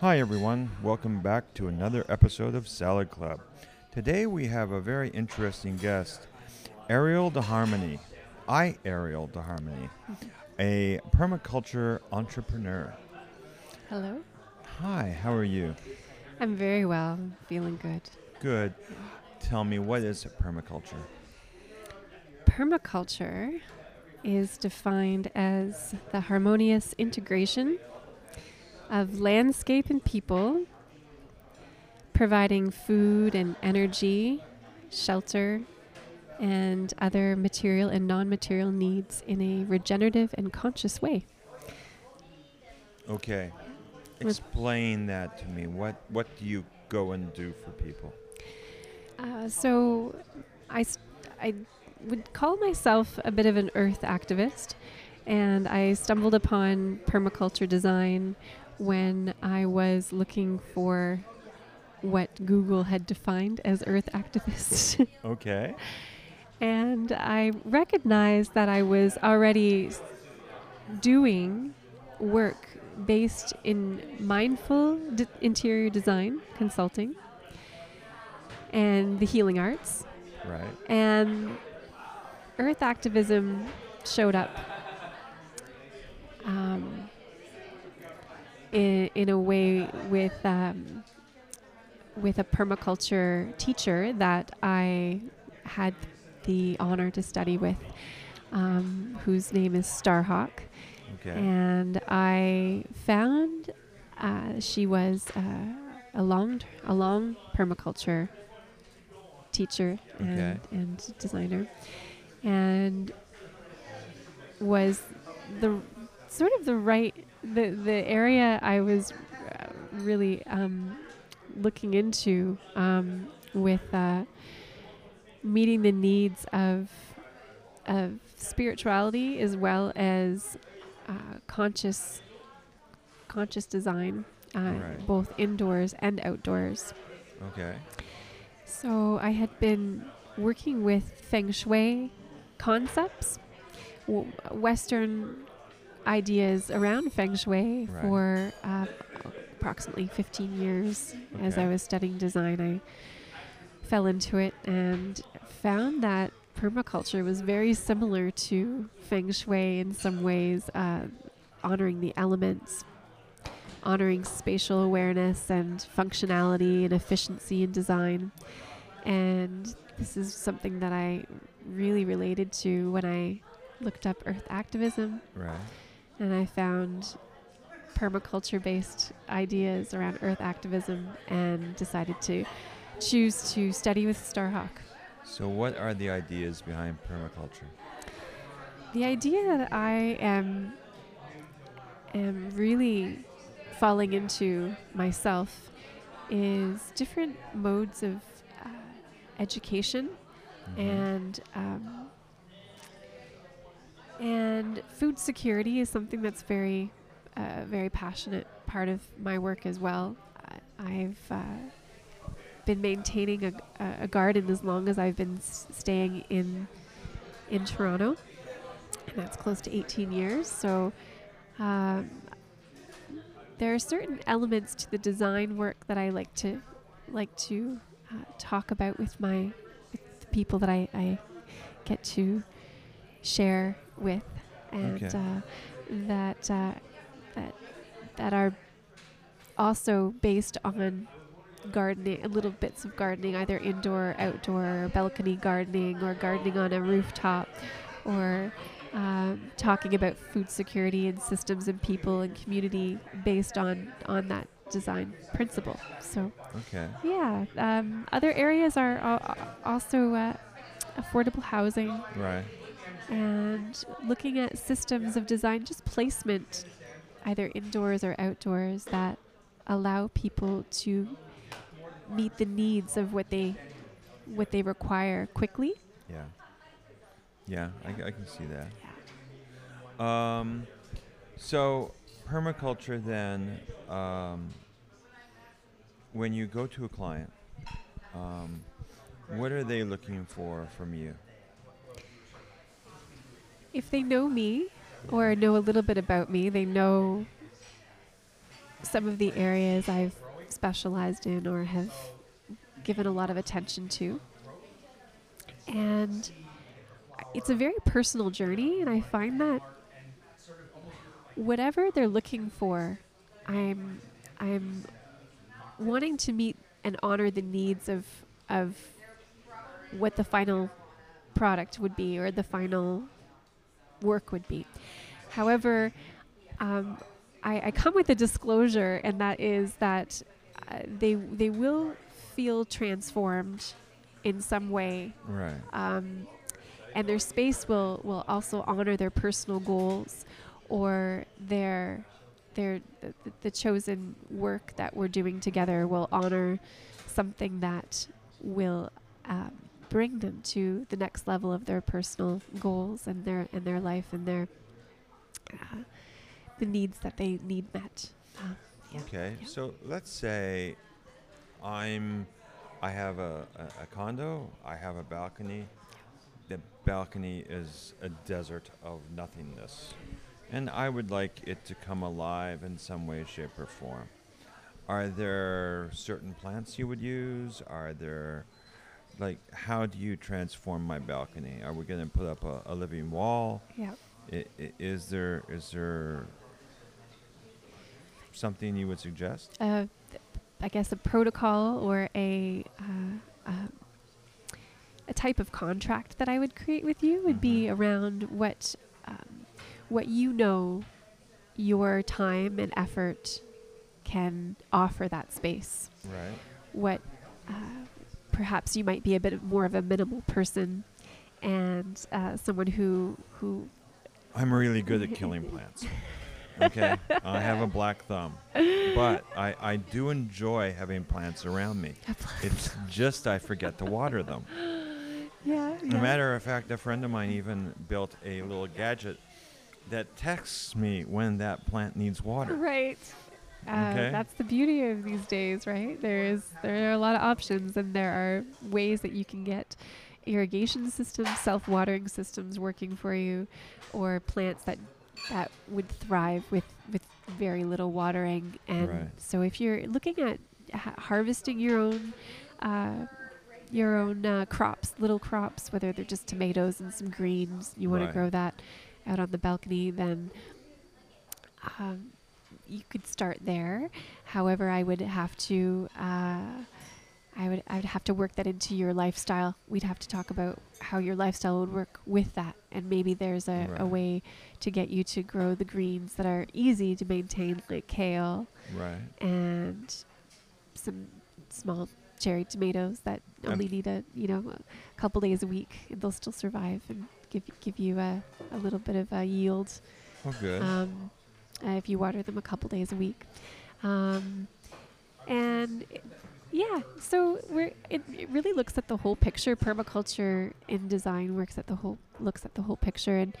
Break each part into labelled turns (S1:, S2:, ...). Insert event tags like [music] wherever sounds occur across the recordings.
S1: Hi, everyone. Welcome back to another episode of Salad Club. Today we have a very interesting guest, Ariel DeHarmony. I, Ariel DeHarmony, a permaculture entrepreneur.
S2: Hello.
S1: Hi, how are you?
S2: I'm very well. I'm feeling good.
S1: Good. Tell me, what is permaculture?
S2: Permaculture is defined as the harmonious integration of landscape and people, providing food and energy, shelter, and other material and non material needs in a regenerative and conscious way.
S1: Okay. Explain that to me. What what do you go and do for people?
S2: Uh, so, I would call myself a bit of an earth activist, and I stumbled upon permaculture design when I was looking for what Google had defined as earth activist. [laughs]
S1: Okay.
S2: and I recognized that I was already doing work based in mindful d- interior design consulting and the healing arts
S1: Right.
S2: and earth activism showed up um, in, in a way with um, with a permaculture teacher that I had the honor to study with, um, whose name is Starhawk,
S1: Okay.
S2: and I found uh, she was uh, a long a long permaculture teacher and,
S1: Okay.
S2: and designer, and was the sort of the right the the area I was uh, really um, looking into um, with uh, meeting the needs of of spirituality as well as uh, conscious conscious design, uh,
S1: Right.
S2: both indoors and outdoors.
S1: Okay.
S2: So I had been working with feng shui concepts, w- Western ideas around feng shui
S1: Right.
S2: for uh, approximately 15 years. As I was studying design, I fell into it and found that permaculture was very similar to feng shui in some ways, uh, honoring the elements, honoring spatial awareness and functionality and efficiency in design. And this is something that I really related to when I looked up earth activism
S1: Right.
S2: And I found permaculture based ideas around earth activism and decided to choose to study with Starhawk.
S1: So, what are the ideas behind permaculture?
S2: The idea that I am am really falling into myself is different modes of uh, education
S1: Mhm.
S2: and um, and food security is something that's very uh, very passionate part of my work as well. I've uh, been maintaining a, a- garden as long as I've been s- staying in in Toronto, and that's close to 18 years. So. Um, there are certain elements to the design work that I like to like to uh, talk about with my with people that I, I get to share with, and
S1: Okay.
S2: uh, that uh, that that are also based on gardening, little bits of gardening, either indoor, outdoor, balcony gardening, or gardening on a rooftop, or um, talking about food security and systems and people and community based on on that design principle. So
S1: Okay.
S2: yeah, um, other areas are al- also uh, affordable housing
S1: Right.
S2: And looking at systems of design, just placement, either indoors or outdoors, that allow people to meet the needs of what they what they require quickly.
S1: Yeah. Yeah, I, I can see that. Um, so permaculture then, um, when you go to a client, um, what are they looking for from you?
S2: If they know me or know a little bit about me, they know some of the areas I've specialized in or have given a lot of attention to. And it's a very personal journey, and I find that whatever they're looking for, I'm I'm wanting to meet and honor the needs of of what the final product would be or the final work would be. However, um, I, I, come with a disclosure, and that is that uh, they they will feel transformed in some way,
S1: Right.
S2: um, and their space will will also honor their personal goals or their their the, the chosen work that we're doing together will honor something that will um, bring them to the next level of their personal goals and their and their life and their uh, the needs that they need met. Um, yeah.
S1: Okay.
S2: Yeah.
S1: So let's say I'm I have a, a, a condo, I have a balcony. The balcony is a desert of nothingness. And I would like it to come alive in some way, shape, or form. Are there certain plants you would use? Are there, like, how do you transform my balcony? Are we going to put up a, a living wall?
S2: Yeah.
S1: I, i- is there is there something you would suggest?
S2: uh, th- I guess a protocol or a uh, um, a type of contract that I would create with you would be around what um, what you know your time and effort can offer that space.
S1: Right.
S2: What uh, perhaps you might be a bit more of a minimal person and uh, someone who who
S1: I'm really good at [laughs] killing plants. Okay, I have a black thumb, but I, I do enjoy having plants around me. It's just I forget to water them. [gasps]
S2: yeah,
S1: As a matter of fact, a friend of mine even built a little gadget that texts me when that plant needs water.
S2: Right. Uh,
S1: Okay.
S2: That's the beauty of these days, right? There is there are a lot of options, and there are ways that you can get irrigation systems, self-watering systems working for you, or plants that that would thrive with with very little watering. And
S1: Right.
S2: so, if you're looking at ha- harvesting your own. Uh, your own uh, crops, little crops, whether they're just tomatoes and some greens, you want
S1: Right.
S2: to grow that out on the balcony, then um, you could start there. However, I would have to uh, I would I would have to work that into your lifestyle. We'd have to talk about how your lifestyle would work with that, and maybe there's a,
S1: Right.
S2: a way to get you to grow the greens that are easy to maintain, like kale
S1: Right.
S2: and some small cherry tomatoes that
S1: Um,
S2: only need a you know a couple days a week, and they'll still survive and give give you a, a little bit of a yield
S1: Oh, good.
S2: um, uh, if you water them a couple days a week. Um, and i- yeah, so we're it, it really looks at the whole picture. Permaculture in design works at the whole looks at the whole picture, and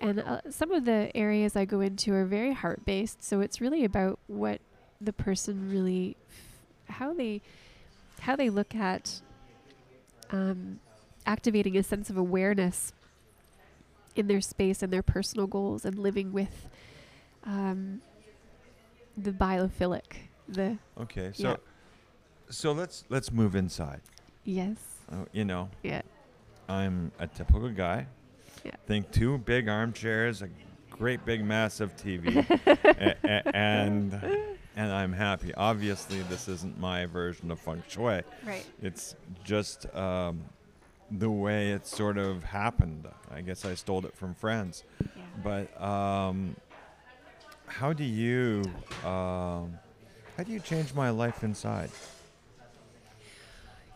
S2: and uh, some of the areas I go into are very heart based. So it's really about what the person really f- how they how they look at um, activating a sense of awareness in their space and their personal goals and living with um, the biophilic the
S1: okay. So
S2: yeah.
S1: so let's let's move inside.
S2: yes
S1: Oh, you know,
S2: yeah
S1: I'm a typical guy.
S2: Yeah.
S1: Think two big armchairs, a great big massive TV, [laughs] a- a- and and I'm happy. Obviously, this isn't my version of feng shui.
S2: right
S1: It's just um, the way it sort of happened. I guess I stole it from friends.
S2: yeah
S1: But um, how do you um, how do you change my life inside?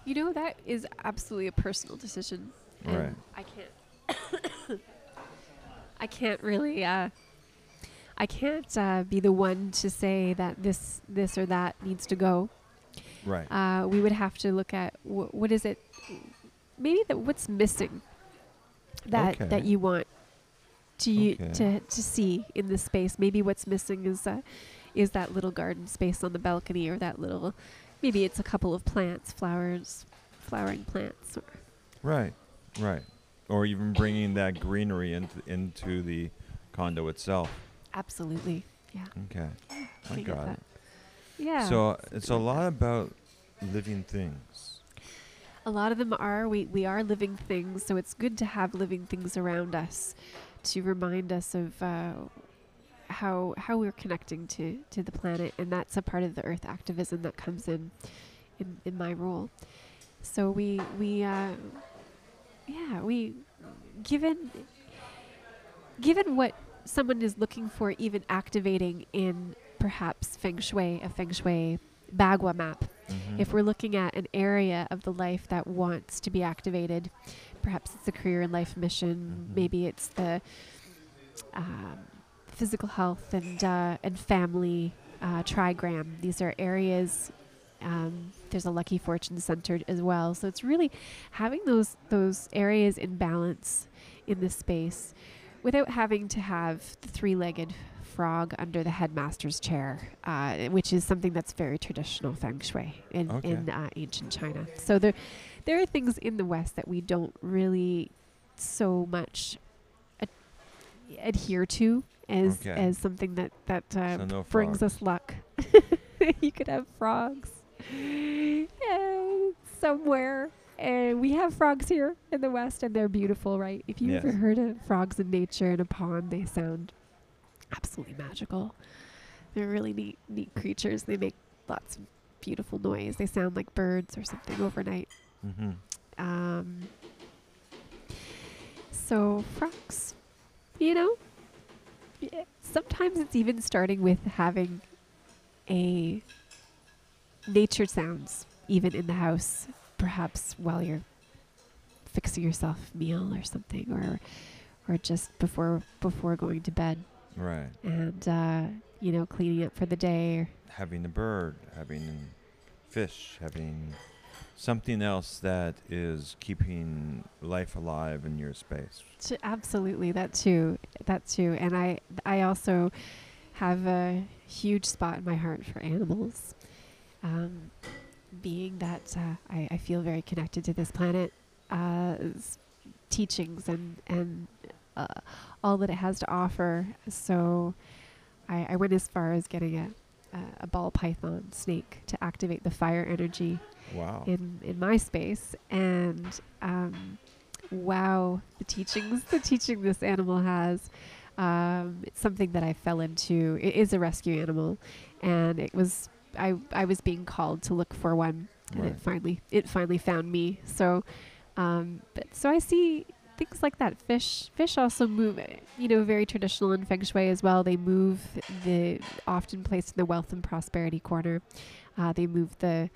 S2: you know that is absolutely a personal decision and
S1: Right.
S2: i can't [coughs] i can't really uh i can't uh, be the one to say that this this or that needs to go
S1: Right.
S2: uh, we would have to look at wh- what is it maybe that what's missing that that you want to you,
S1: Okay.
S2: to to see in this space maybe what's missing is uh, is that little garden space on the balcony or that little maybe it's a couple of plants flowers flowering plants or
S1: Right, right. Or even bringing that greenery into into the condo itself.
S2: absolutely yeah
S1: Okay, I
S2: I
S1: got it.
S2: Yeah.
S1: So it's a lot about living things.
S2: a lot of them are we, we are living things so it's good to have living things around us to remind us of uh, how how we're connecting to to the planet and that's a part of the earth activism that comes in in, in my role so we we uh, yeah we given given what someone is looking for even activating in perhaps feng shui a feng shui bagua map
S1: Mhm.
S2: if we're looking at an area of the life that wants to be activated, perhaps it's a career and life mission,
S1: Mhm.
S2: maybe it's the um, physical health and uh, and family uh, trigram. These are areas. Um, there's a lucky fortune centered as well, so it's really having those those areas in balance in this space, without having to have the three-legged frog under the headmaster's chair, uh, which is something that's very traditional feng shui in,
S1: Okay.
S2: in uh, ancient China. So there, there are things in the West that we don't really so much ad- adhere to as
S1: Okay.
S2: as something that that uh,
S1: So no
S2: brings
S1: frogs.
S2: us luck. [laughs] you could have frogs somewhere. And we have frogs here in the West, and they're beautiful, right? If you ever
S1: Yes.
S2: heard of frogs in nature in a pond, they sound absolutely magical. They're really neat, neat creatures. They make lots of beautiful noise. They sound like birds or something overnight.
S1: Mhm.
S2: Um, so frogs, you know, yeah, sometimes it's even starting with having a nature sounds even in the house, perhaps while you're fixing yourself a meal or something, or or just before before going to bed,
S1: Right.
S2: and uh, you know, cleaning up for the day.
S1: Having a bird, having fish, having something else that is keeping life alive in your space.
S2: T- absolutely, that too. That too. And I I also have a huge spot in my heart for animals. Um, being that uh, I, I feel very connected to this planet, uh, teachings and and uh, all that it has to offer. So I, I went as far as getting a a, ball python snake to activate the fire energy
S1: Wow.
S2: in in my space and um, wow the teachings the teaching this animal has um, it's something that I fell into it is a rescue animal and it was I I was being called to look for one and
S1: Right.
S2: it finally it finally found me so um, but so I see things like that fish fish also move you know very traditional in feng shui as well. They move the often placed in the wealth and prosperity corner. Uh, they move the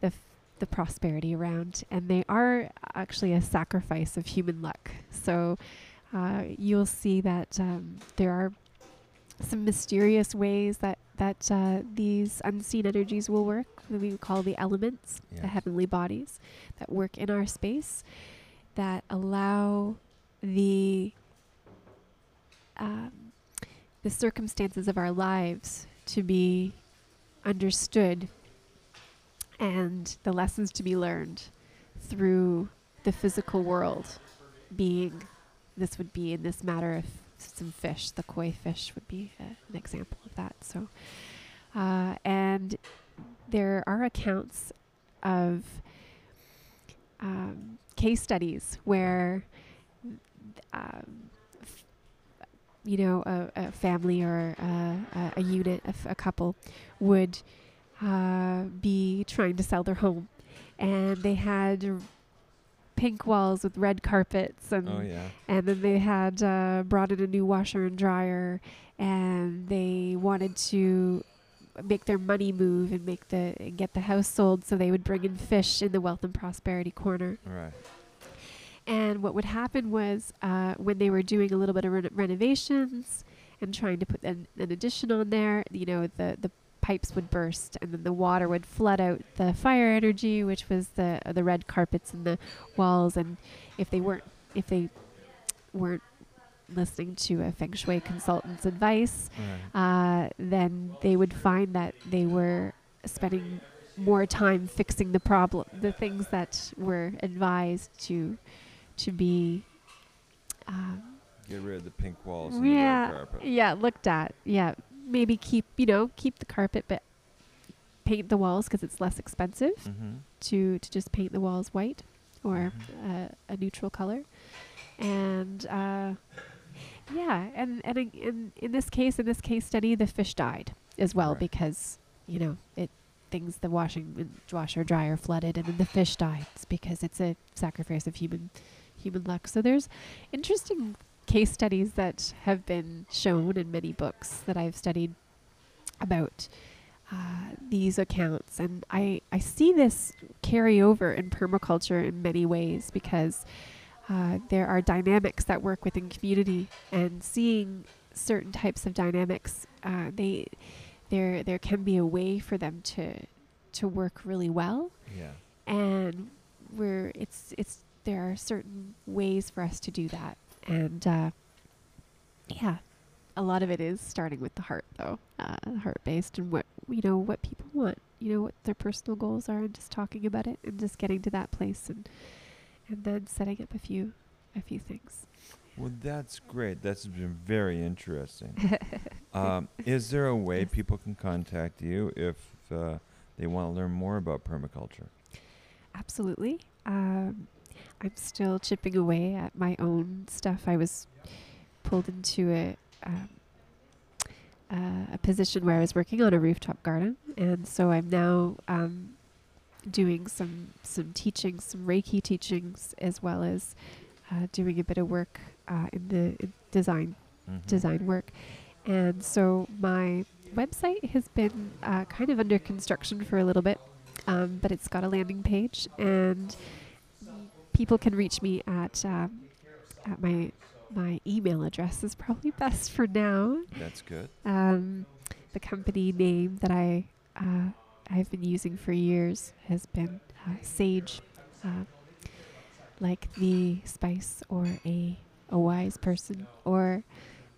S2: the f- the prosperity around and they are actually a sacrifice of human luck. So uh, you'll see that um, there are some mysterious ways that that uh, these unseen energies will work we call the elements the heavenly bodies that work in our space that allow the um, the circumstances of our lives to be understood and the lessons to be learned through the physical world being this would be in this matter of some fish the koi fish would be uh, an example of that so uh, and there are accounts of um, case studies where um, you know a, a family or a, a, a unit of a couple would uh, be trying to sell their home and they had pink walls with red carpets and
S1: Oh yeah.
S2: and then they had uh, brought in a new washer and dryer and they wanted to make their money move and make the and get the house sold so they would bring in fish in the wealth and prosperity corner
S1: Right.
S2: and what would happen was uh, when they were doing a little bit of reno- renovations and trying to put an, an addition on there, you know, the, the pipes would burst and then the water would flood out the fire energy, which was the uh, the red carpets and the walls. And if they weren't if they weren't listening to a feng shui consultant's advice,
S1: Right.
S2: uh, then they would find that they were spending more time fixing the problem, the things that were advised to to be. Um,
S1: Get rid of the pink walls and the red
S2: yeah,
S1: carpet.
S2: yeah, looked at. Yeah, maybe keep you know keep the carpet, but paint the walls because it's less expensive
S1: Mm-hmm.
S2: to to just paint the walls white or
S1: Mhm.
S2: uh, a neutral color, and uh, yeah, and and in in this case, in this case study, the fish died as well
S1: Right.
S2: because you know it things the washing washer dryer flooded and then the fish died It's because it's a sacrifice of human human luck. So there's interesting case studies that have been shown in many books that I've studied about uh, these accounts, and I I see this carry over in permaculture in many ways because uh, there are dynamics that work within community, and seeing certain types of dynamics, uh, they there there can be a way for them to to work really well,
S1: Yeah.
S2: and we're it's it's there are certain ways for us to do that, and uh, yeah, a lot of it is starting with the heart though, uh, heart based, and what you know what people want, you know what their personal goals are, and just talking about it, and just getting to that place, and and then setting up a few a few things.
S1: Well, that's great. That's been very interesting. [laughs] um, is there a way
S2: Yes.
S1: people can contact you if uh, they want to learn more about permaculture?
S2: Absolutely. Um, I'm still chipping away at my own stuff. I was pulled into a um, uh, a position where I was working on a rooftop garden, and so I'm now um, doing some some teachings, some Reiki teachings, as well as uh, doing a bit of work uh, in the design
S1: Mhm.
S2: design work. And so my website has been uh, kind of under construction for a little bit, um, but it's got a landing page, and people can reach me at um, at my my email address is probably best for now.
S1: That's good.
S2: Um, the company name that I uh, I've been using for years has been uh, Sage, uh, like the spice or a a wise person or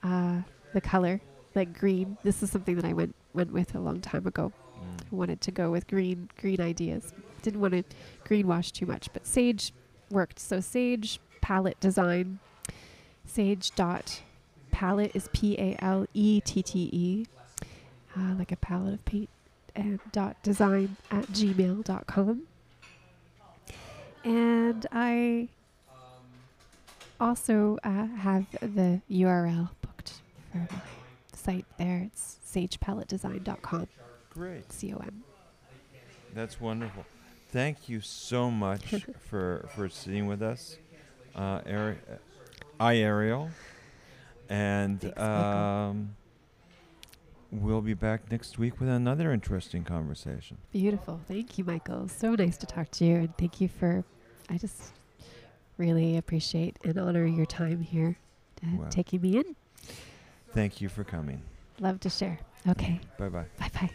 S2: uh, the color like green. This is something that I went went with a long time ago.
S1: Mm.
S2: I wanted to go with green green ideas. Didn't want to greenwash too much, but Sage worked. So Sage palette design. Sage dot palette is P A L E T T E, uh, like a palette of paint, and dot design at gmail.com. And I also uh, have the URL booked for my site there. It's sagepalettedesign.com.
S1: Great.
S2: C O M.
S1: That's wonderful. Thank you so much [laughs] for for sitting with us, uh, Ari- uh, I Ariel, and
S2: Thanks,
S1: um, we'll be back next week with another interesting conversation.
S2: Beautiful. Thank you, Michael. So nice to talk to you. And thank you for, I just really appreciate and honor your time here,
S1: Wow.
S2: taking me in.
S1: Thank you for coming.
S2: Love to share. Okay.
S1: Bye bye.
S2: Bye bye.